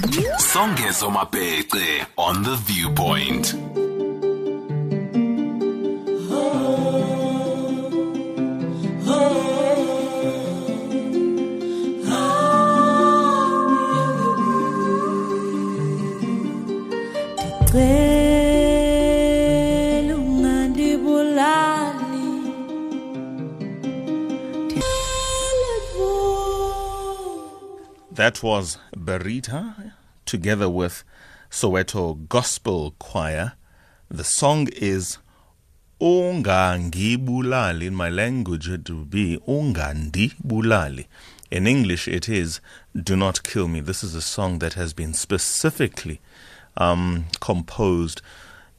Songezo Mapete on the viewpoint. That was Barita together with Soweto Gospel Choir. The song is Ungangibulali. In my language, it would be Ungandibulali. In English, it is Do Not Kill Me. This is a song that has been specifically um, composed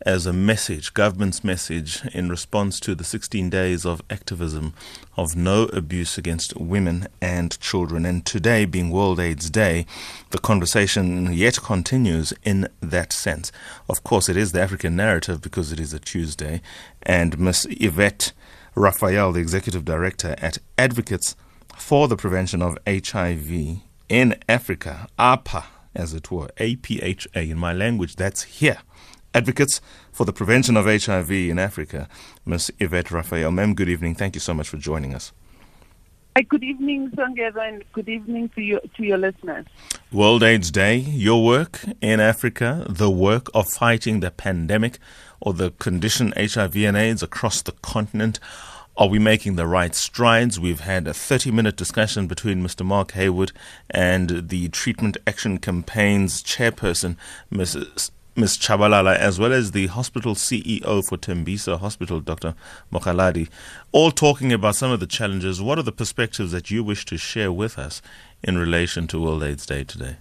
as a message, government's message, in response to the 16 days of activism of no abuse against women and children. And today, being World AIDS Day, the conversation yet continues in that sense. Of course, it is the African narrative because it is a Tuesday. And Miss Yvette Raphael, the executive director at Advocates for the Prevention of HIV in Africa, APA, as it were, APHA in my language, that's here. Advocates for the Prevention of HIV in Africa, Ms. Yvette Raphael. Ma'am, good evening. Thank you so much for joining us. Hi, good evening, Songeza, and good evening to your to your listeners. World AIDS Day, your work in Africa, the work of fighting the pandemic or the condition HIV and AIDS across the continent. Are we making the right strides? We've had a 30 minute discussion between Mr. Mark Heywood and the Treatment Action Campaign's chairperson, Mrs. Ms. Tshabalala, as well as the hospital CEO for Tembisa Hospital, Dr. Mogaladi, all talking about some of the challenges. What are the perspectives that you wish to share with us in relation to World AIDS Day today?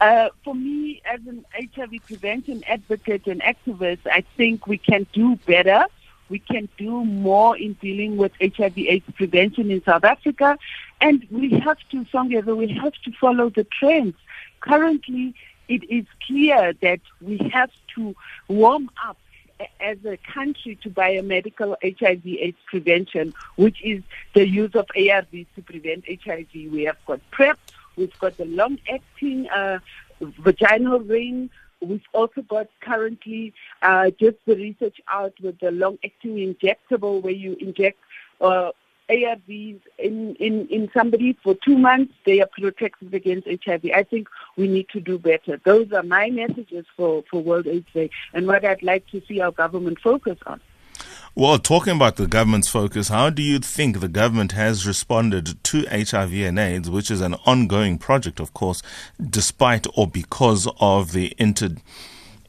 Uh, for me, as an HIV prevention advocate and activist, I think we can do better. We can do more in dealing with HIV/AIDS prevention in South Africa, and we have to, Songeza, we have to follow the trends. Currently, it is clear that we have to warm up as a country to biomedical HIV/AIDS prevention, which is the use of ARVs to prevent HIV. We have got PrEP, we've got the long-acting uh, vaginal ring. We've also got currently uh, just the research out with the long-acting injectable, where you inject uh, ARVs in, in, in somebody for two months, they are protected against HIV. I think we need to do better. Those are my messages for, for World AIDS Day and what I'd like to see our government focus on. Well, talking about the government's focus, how do you think the government has responded to HIV and AIDS, which is an ongoing project, of course, despite or because of the inter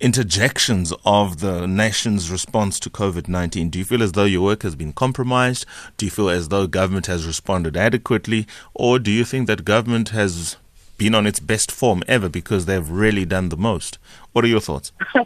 interjections of the nation's response to COVID 19? Do you feel as though your work has been compromised? Do you feel as though government has responded adequately? Or do you think that government has been on its best form ever because they've really done the most? What are your thoughts?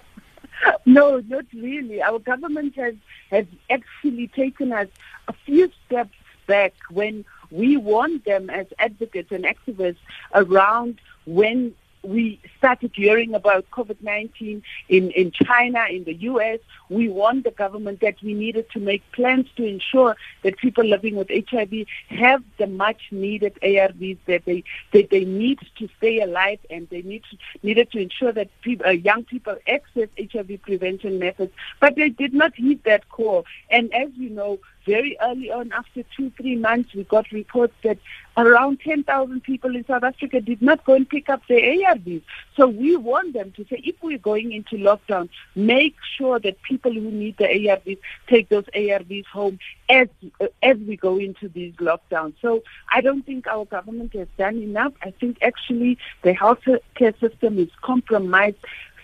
No, not really. Our government has, has actually taken us a few steps back when we warned them as advocates and activists around when we started hearing about COVID-19 in, in China, in the U.S., we warned the government that we needed to make plans to ensure that people living with HIV have the much needed ARVs that they that they need to stay alive, and they need to, needed to ensure that people, uh, young people access HIV prevention methods. But they did not heed that call. And as you know, very early on, after two, three months, we got reports that around 10,000 people in South Africa did not go and pick up their ARVs. So we want them to say, if we're going into lockdown, make sure that people who need the ARVs take those ARVs home as as we go into these lockdowns. So I don't think our government has done enough. I think actually the healthcare care system is compromised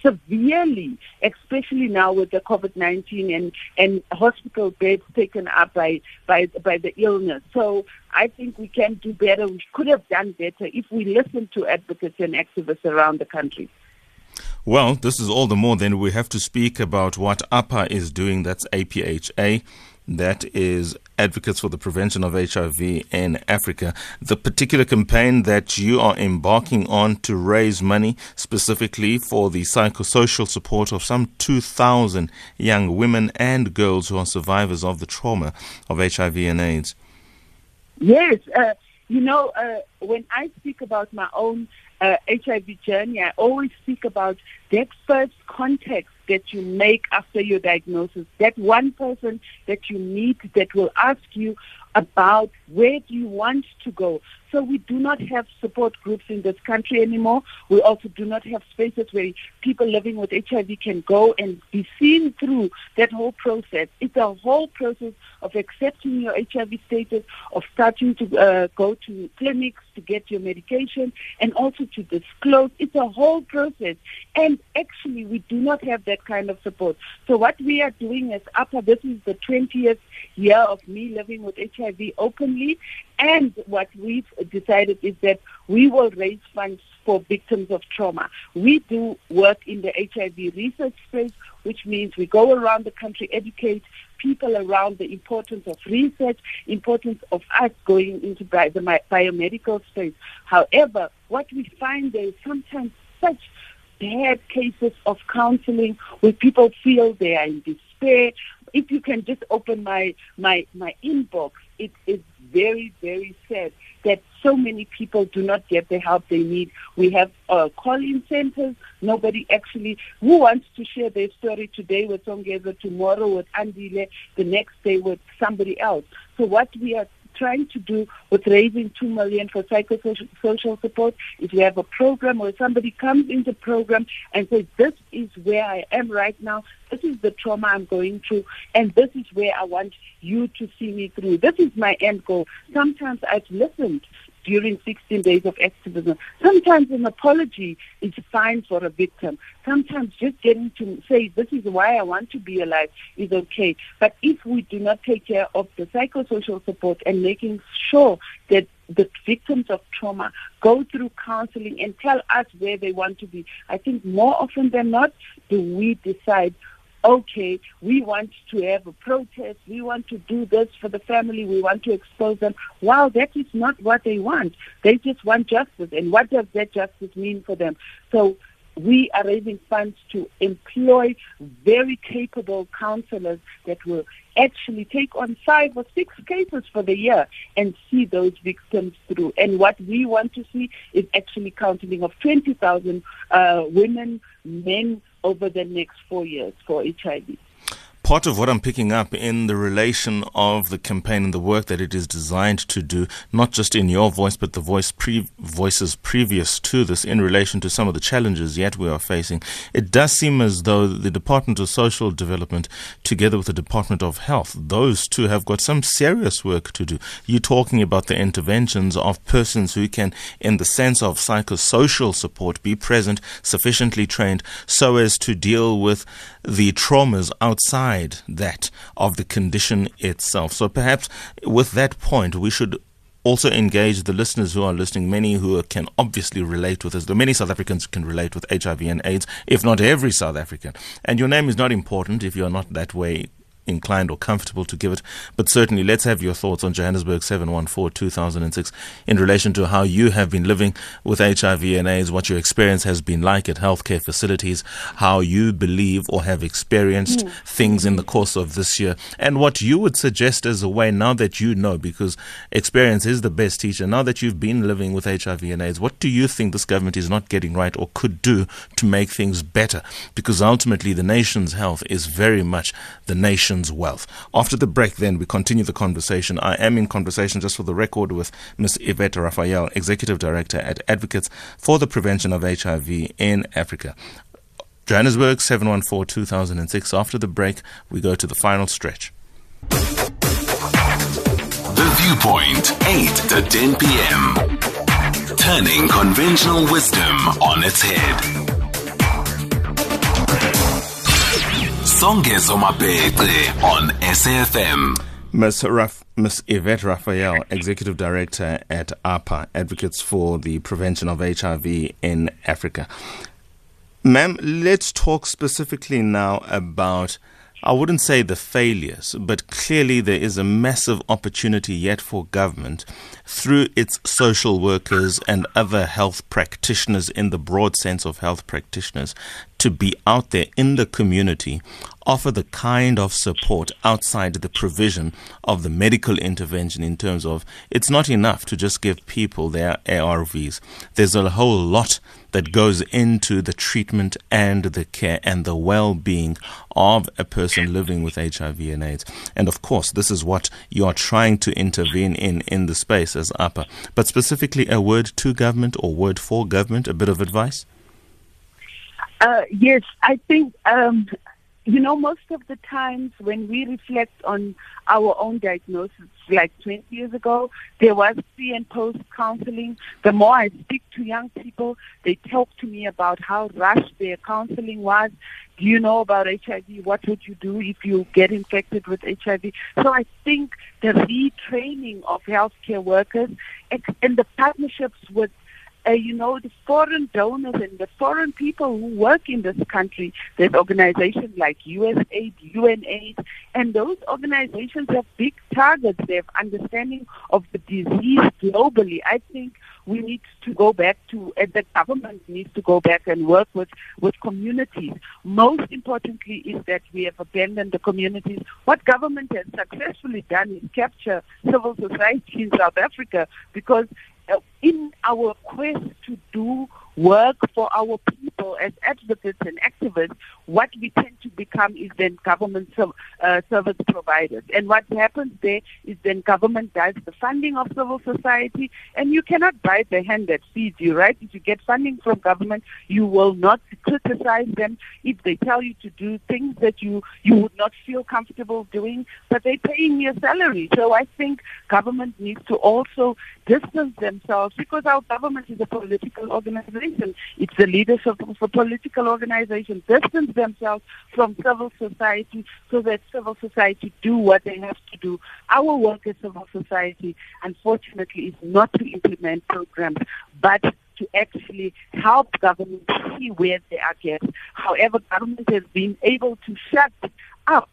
severely, especially now with the COVID-19 and, and hospital beds taken up by, by, by the illness. So I think we can do better. We could have done better if we listened to advocates and activists around the country. Well, this is all the more then we have to speak about what APA is doing. That's APHA. That is Advocates for the Prevention of HIV in Africa. The particular campaign that you are embarking on to raise money specifically for the psychosocial support of some 2,000 young women and girls who are survivors of the trauma of HIV and AIDS. Yes, uh, you know, uh, when I speak about my own uh, HIV journey, I always speak about that first contact that you make after your diagnosis, that one person that you meet that will ask you about where do you want to go. So we do not have support groups in this country anymore. We also do not have spaces where people living with HIV can go and be seen through that whole process. It's a whole process of accepting your HIV status, of starting to uh, go to clinics to get your medication, and also to disclose. It's a whole process. And actually, we do not have that kind of support. So what we are doing as APA, this is the 20th year of me living with HIV openly, and what we've decided is that we will raise funds for victims of trauma. We do work in the HIV research space, which means we go around the country, educate people around the importance of research, importance of us going into the biomedical space. However, what we find there is sometimes such bad cases of counseling where people feel they are in despair. If you can just open my, my, my inbox, it is very, very sad that so many people do not get the help they need. We have uh, call-in centers. Nobody actually who wants to share their story today with Songeza, tomorrow with Andile, the next day with somebody else. So what we are trying to do with raising two million for psychosocial support if we have a program or somebody comes into program and says, This is where I am right now, this is the trauma I'm going through, and this is where I want you to see me through. This is my end goal. Sometimes I've listened during 16 days of activism. Sometimes an apology is fine for a victim. Sometimes just getting to say, this is why I want to be alive is okay. But if we do not take care of the psychosocial support and making sure that the victims of trauma go through counseling and tell us where they want to be, I think more often than not, do we decide okay, we want to have a protest, we want to do this for the family, we want to expose them. Wow, that is not what they want. They just want justice. And what does that justice mean for them? So we are raising funds to employ very capable counselors that will actually take on five or six cases for the year and see those victims through. And what we want to see is actually counseling of 20,000 uh, women, men, over the next four years for HIV part of what I'm picking up in the relation of the campaign and the work that it is designed to do, not just in your voice, but the voice pre- voices previous to this in relation to some of the challenges yet we are facing. It does seem as though the Department of Social Development, together with the Department of Health, those two have got some serious work to do. You're talking about the interventions of persons who can, in the sense of psychosocial support, be present, sufficiently trained, so as to deal with the traumas outside that of the condition itself. So perhaps with that point, we should also engage the listeners who are listening, many who can obviously relate with us. Though many South Africans can relate with HIV and AIDS, if not every South African. And your name is not important if you're not that way inclined or comfortable to give it. But certainly, let's have your thoughts on Johannesburg 714 2006 in relation to how you have been living with HIV and AIDS, what your experience has been like at healthcare facilities, how you believe or have experienced mm. things in the course of this year, and what you would suggest as a way now that you know, because experience is the best teacher, now that you've been living with HIV and AIDS, what do you think this government is not getting right or could do to make things better? Because ultimately, the nation's health is very much the nation nation's wealth. After the break, then, we continue the conversation. I am in conversation, just for the record, with Ms. Yvette Raphael, Executive Director at Advocates for the Prevention of HIV in Africa. Johannesburg, 714 2006. After the break, we go to the final stretch. The Viewpoint, 8 to 10 p.m. Turning conventional wisdom on its head. On SAFM. Ms. Raf- Ms. Yvette Raphael, Executive Director at APA, Advocates for the Prevention of HIV in Africa. Ma'am, let's talk specifically now about I wouldn't say the failures, but clearly there is a massive opportunity yet for government through its social workers and other health practitioners in the broad sense of health practitioners to be out there in the community offer the kind of support outside the provision of the medical intervention in terms of it's not enough to just give people their ARVs. There's a whole lot that goes into the treatment and the care and the well being of a person living with HIV and AIDS. And of course, this is what you are trying to intervene in in the space as APA. But specifically, a word to government or word for government, a bit of advice? Uh, yes, I think um, you know, most of the times when we reflect on our own diagnosis, like 20 years ago, there was pre and post counseling. The more I speak to young people, they talk to me about how rushed their counseling was. Do you know about HIV? What would you do if you get infected with HIV? So I think the retraining of healthcare workers and the partnerships with uh, you know, the foreign donors and the foreign people who work in this country. There's organizations like USAID, UNAID, and those organizations have big targets. They have understanding of the disease globally. I think we need to go back to, and the government needs to go back and work with, with communities. Most importantly is that we have abandoned the communities. What government has successfully done is capture civil society in South Africa because uh, our quest to do work for our people as advocates and activists, what we tend to become is then government uh, service providers. And what happens there is then government does the funding of civil society, and you cannot bite the hand that feeds you, right? If you get funding from government, you will not criticize them if they tell you to do things that you, you would not feel comfortable doing, but they're paying your salary. So I think government needs to also distance themselves because our government is a political organization organization. It's the leaders of, a political organization distance themselves from civil society so that civil society do what they have to do. Our work as civil society, unfortunately, is not to implement programs, but to actually help government see where they are gaps. However, government has been able to shut up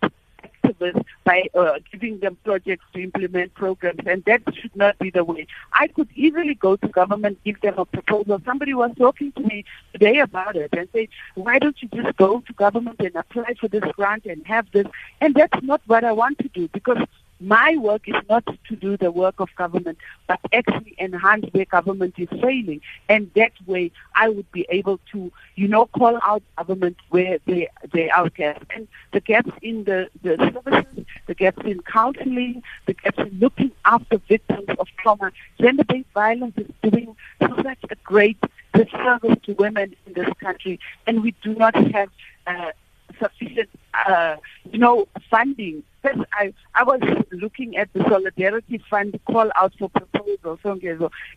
activists by uh, giving them projects to implement programs, and that should not be the way. I could easily go to government, give them a proposal. Somebody was talking to me today about it and say, why don't you just go to government and apply for this grant and have this? And that's not what I want to do because my work is not to do the work of government, but actually enhance where government is failing. And that way, I would be able to, you know, call out government where they, they are gaps. And the gaps in the, the services, the gaps in counseling, the gaps in looking after victims of trauma. Gender-based violence is doing such a great disservice to women in this country, and we do not have uh, sufficient, uh, you know, funding. Because I, I was looking at the Solidarity Fund call out for proposals,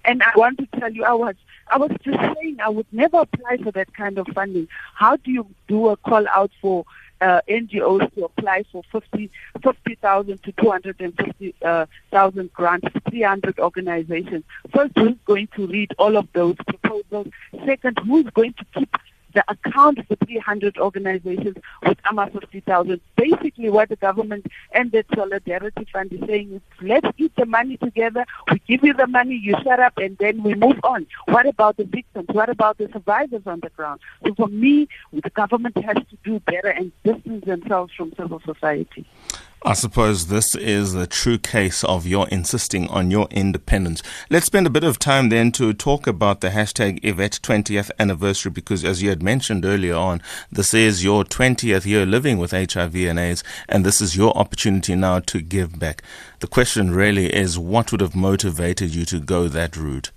and I want to tell you, I was, I was just saying I would never apply for that kind of funding. How do you do a call out for uh, NGOs to apply for 50 50,000 to 250,000 uh, grants, 300 organizations. First, who's going to read all of those proposals? Second, who's going to keep the account for 300 organizations with AMA 50,000. Basically, what the government and the Solidarity Fund is saying is let's eat the money together. We give you the money, you shut up, and then we move on. What about the victims? What about the survivors on the ground? So for me, the government has to do better and distance themselves from civil society. I suppose this is the true case of your insisting on your independence. Let's spend a bit of time then to talk about the hashtag Yvette 20th anniversary because, as you had mentioned earlier on, this is your 20th year living with HIV and AIDS, and this is your opportunity now to give back. The question really is what would have motivated you to go that route?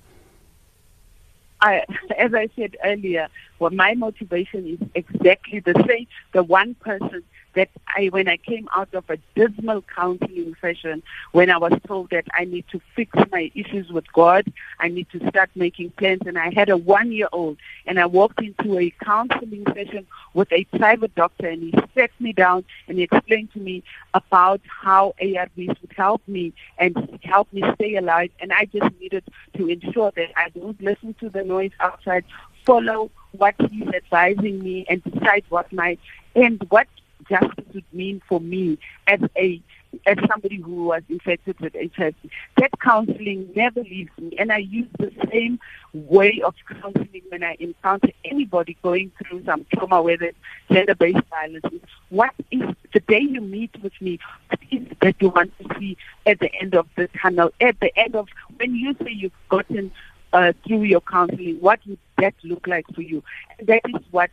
I, as I said earlier, well, my motivation is exactly the same. The one person that I, when I came out of a dismal counseling session, when I was told that I need to fix my issues with God, I need to start making plans, and I had a one-year-old, and I walked into a counseling session with a private doctor, and he sat me down and he explained to me about how ARVs would help me and help me stay alive, and I just needed to ensure that I don't listen to the noise outside, follow what he's advising me, and decide what my and what justice would mean for me as a as somebody who was infected with HIV. That counseling never leaves me, and I use the same way of counseling when I encounter anybody going through some trauma, whether it's gender-based violence. What is the day you meet with me? What is that you want to see at the end of the tunnel? At the end of when you say you've gotten uh, through your counseling, what would that look like for you? And that is what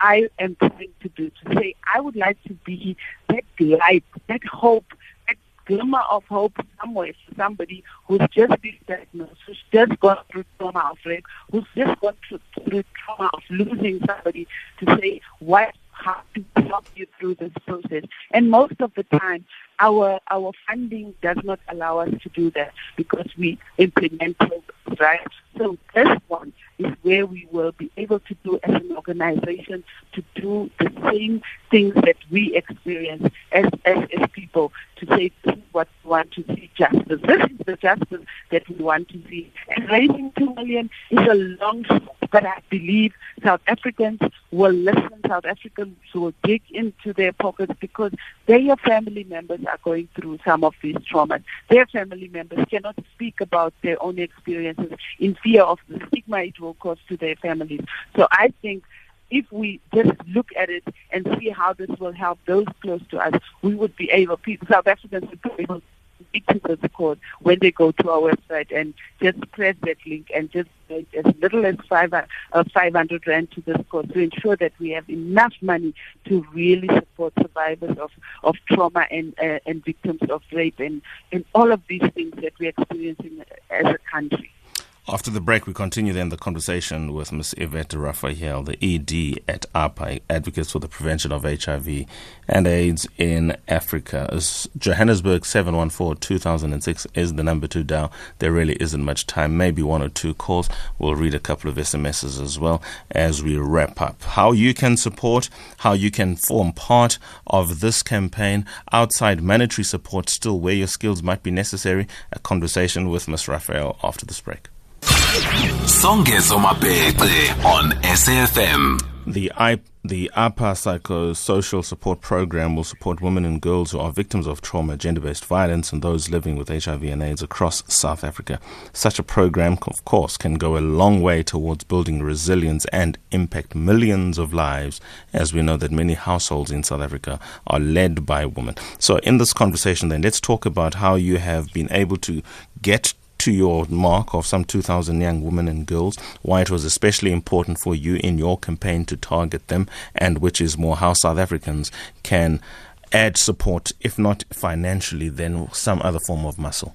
I am trying to do. To say I would like to be that light, that hope that glimmer of hope somewhere for somebody who's just been diagnosed, who's just gone through trauma of rape, who's just gone through, trauma of losing somebody to say what how to help you through this process. And most of the time, our our funding does not allow us to do that because we implement right? So this one is where we will be able to do as an organization to do the same things that we experience as, as, as people to say this is what we want to see justice. This is the justice that we want to see. And raising two million is a long shot, but I believe South Africans will listen, South Africans will dig into their pockets because their family members are going through some of these traumas. Their family members cannot speak about their own in fear of the stigma it will cause to their families. So I think if we just look at it and see how this will help those close to us, we would be able, South Africans would be able to speak to the court when they go to our website and just press that link and just make as little as five, uh, 500 rand to this court to ensure that we have enough money to really support survivors of, of trauma and, uh, and victims of rape and, and all of these things that we're experiencing as a country. After the break, we continue then the conversation with Ms. Yvette Raphael, the ED at APA, Advocates for the Prevention of HIV and AIDS in Africa. Johannesburg 714 2006 is the number to dial. There really isn't much time, maybe one or two calls. We'll read a couple of SMSs as well as we wrap up. How you can support, how you can form part of this campaign outside monetary support, still where your skills might be necessary. A conversation with Ms. Raphael after this break. Songezo Mabete on SAFM. The I, the APA Psychosocial Support Program will support women and girls who are victims of trauma, gender-based violence, and those living with HIV and AIDS across South Africa. Such a program, of course, can go a long way towards building resilience and impact millions of lives, as we know that many households in South Africa are led by women. So, in this conversation, then, let's talk about how you have been able to get to your mark of some 2,000 young women and girls, why it was especially important for you in your campaign to target them, and which is more how South Africans can add support, if not financially, then some other form of muscle.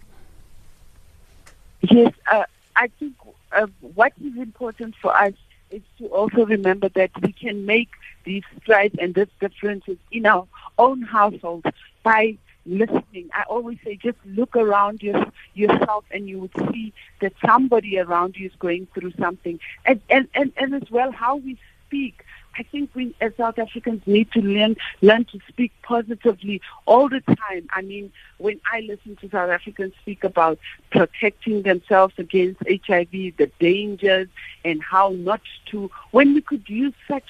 Yes, uh, I think uh, what is important for us is to also remember that we can make these strides and these differences in our own households by listening. I always say just look around your, yourself and you would see that somebody around you is going through something. And, and, and, and as well, how we speak. I think we as South Africans need to learn learn to speak positively all the time. I mean, when I listen to South Africans speak about protecting themselves against HIV, the dangers and how not to when we could use such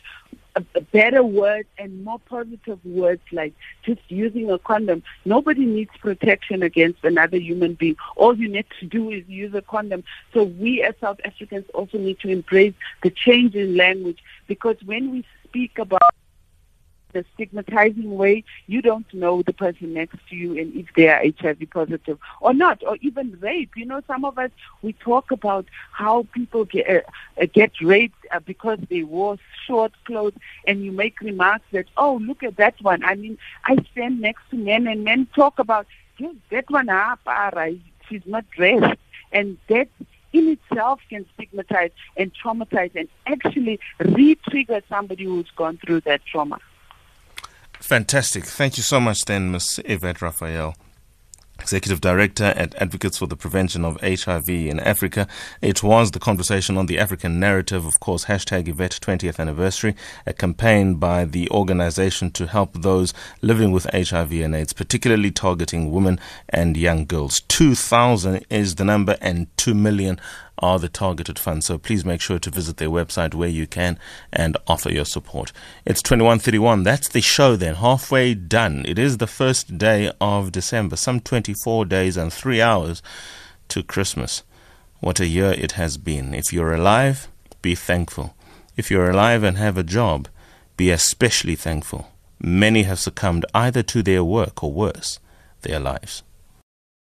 better word and more positive words like just using a condom. Nobody needs protection against another human being. All you need to do is use a condom. So we as South Africans also need to embrace the change in language because when we speak about the stigmatizing way, you don't know the person next to you and if they are HIV positive or not, or even rape. You know, some of us, we talk about how people get, uh, get raped uh, because they wore short clothes, and you make remarks that, oh, look at that one. I mean, I stand next to men, and men talk about, yes, that one, ah, para, she's not dressed. And that in itself can stigmatize and traumatize and actually re-trigger somebody who's gone through that trauma. Fantastic. Thank you so much, then, Ms. Yvette Raphael. Executive Director at Advocates for the Prevention of HIV in Africa. It was the conversation on the African narrative, of course, hashtag Yvette 20th anniversary, a campaign by the organization to help those living with HIV and AIDS, particularly targeting women and young girls. 2,000 is the number and 2 million are the targeted funds. So please make sure to visit their website where you can and offer your support. It's 2131. That's the show then. Halfway done. It is the first day of December, some 24 days and three hours to Christmas. What a year it has been. If you're alive, be thankful. If you're alive and have a job, be especially thankful. Many have succumbed either to their work or worse, their lives.